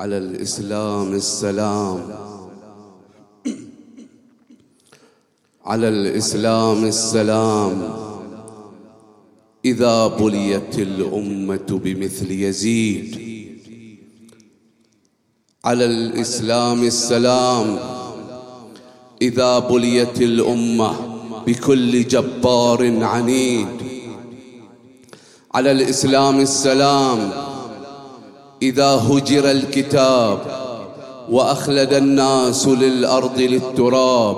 على الإسلام السلام. على الإسلام السلام. إذا بليت الأمة بمثل يزيد. على الإسلام السلام. إذا بليت الأمة بكل جبار عنيد. على الإسلام السلام. إذا هجر الكتاب وأخلد الناس للأرض للتراب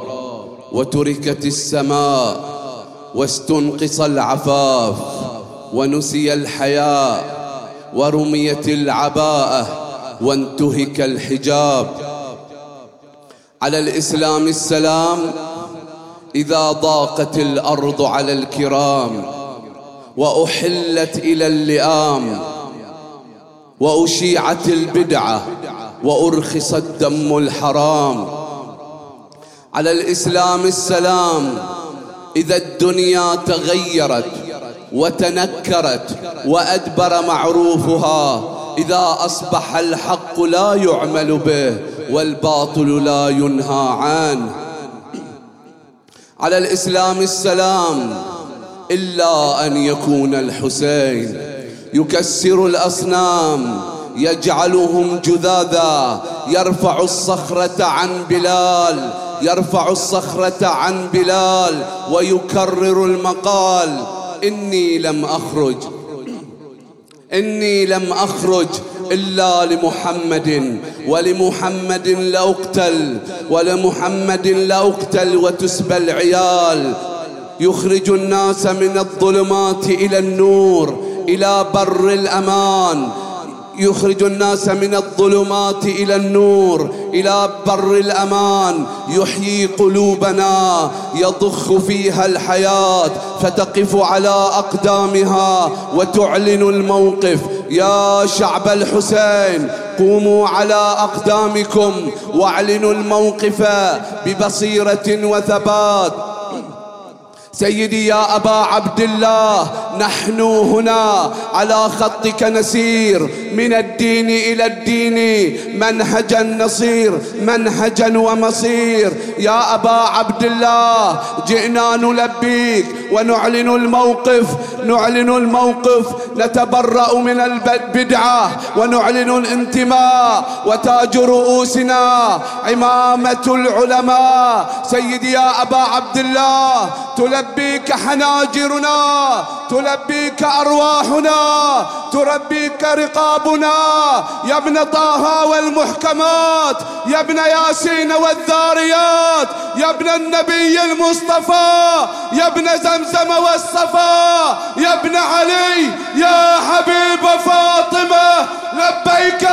وتركت السماء واستنقص العفاف ونسي الحياء ورميت العباءة وانتهك الحجاب. على الإسلام السلام إذا ضاقت الأرض على الكرام وأحلت إلى اللئام وأشيعت البدعة وأرخص الدم الحرام. على الإسلام السلام إذا الدنيا تغيرت وتنكرت وأدبر معروفها إذا أصبح الحق لا يعمل به والباطل لا ينهى عنه. على الإسلام السلام إلا أن يكون الحسين. يكسر الأصنام يجعلهم جذاذا يرفع الصخرة عن بلال يرفع الصخرة عن بلال ويكرر المقال إني لم أخرج إني لم أخرج إلا لمحمد ولمحمد لأقتل ولمحمد لأقتل وتسبى العيال. يخرج الناس من الظلمات إلى النور إلى بر الأمان. يخرج الناس من الظلمات إلى النور إلى بر الأمان. يحيي قلوبنا يضخ فيها الحياة فتقف على أقدامها وتعلن الموقف. يا شعب الحسين قوموا على أقدامكم واعلنوا الموقف ببصيرة وثبات. سيدي يا أبا عبد الله نحن هنا على خطك نسير. من الدين إلى الدين منهجا نصير منهجا ومصير. يا أبا عبد الله جئنا نلبيك ونعلن الموقف نعلن الموقف. نتبرأ من البدعة ونعلن الانتماء. وتاج رؤوسنا عمامة العلماء. سيدي يا أبا عبد الله تلبيك حناجرنا تلبيك أرواحنا تربيك رقابنا. يا ابن طه والمحكمات يا ابن ياسين والذاريات يا ابن النبي المصطفى يا ابن زمزم والصفا يا ابن علي يا حبيب فاطمة. لبيك لبيك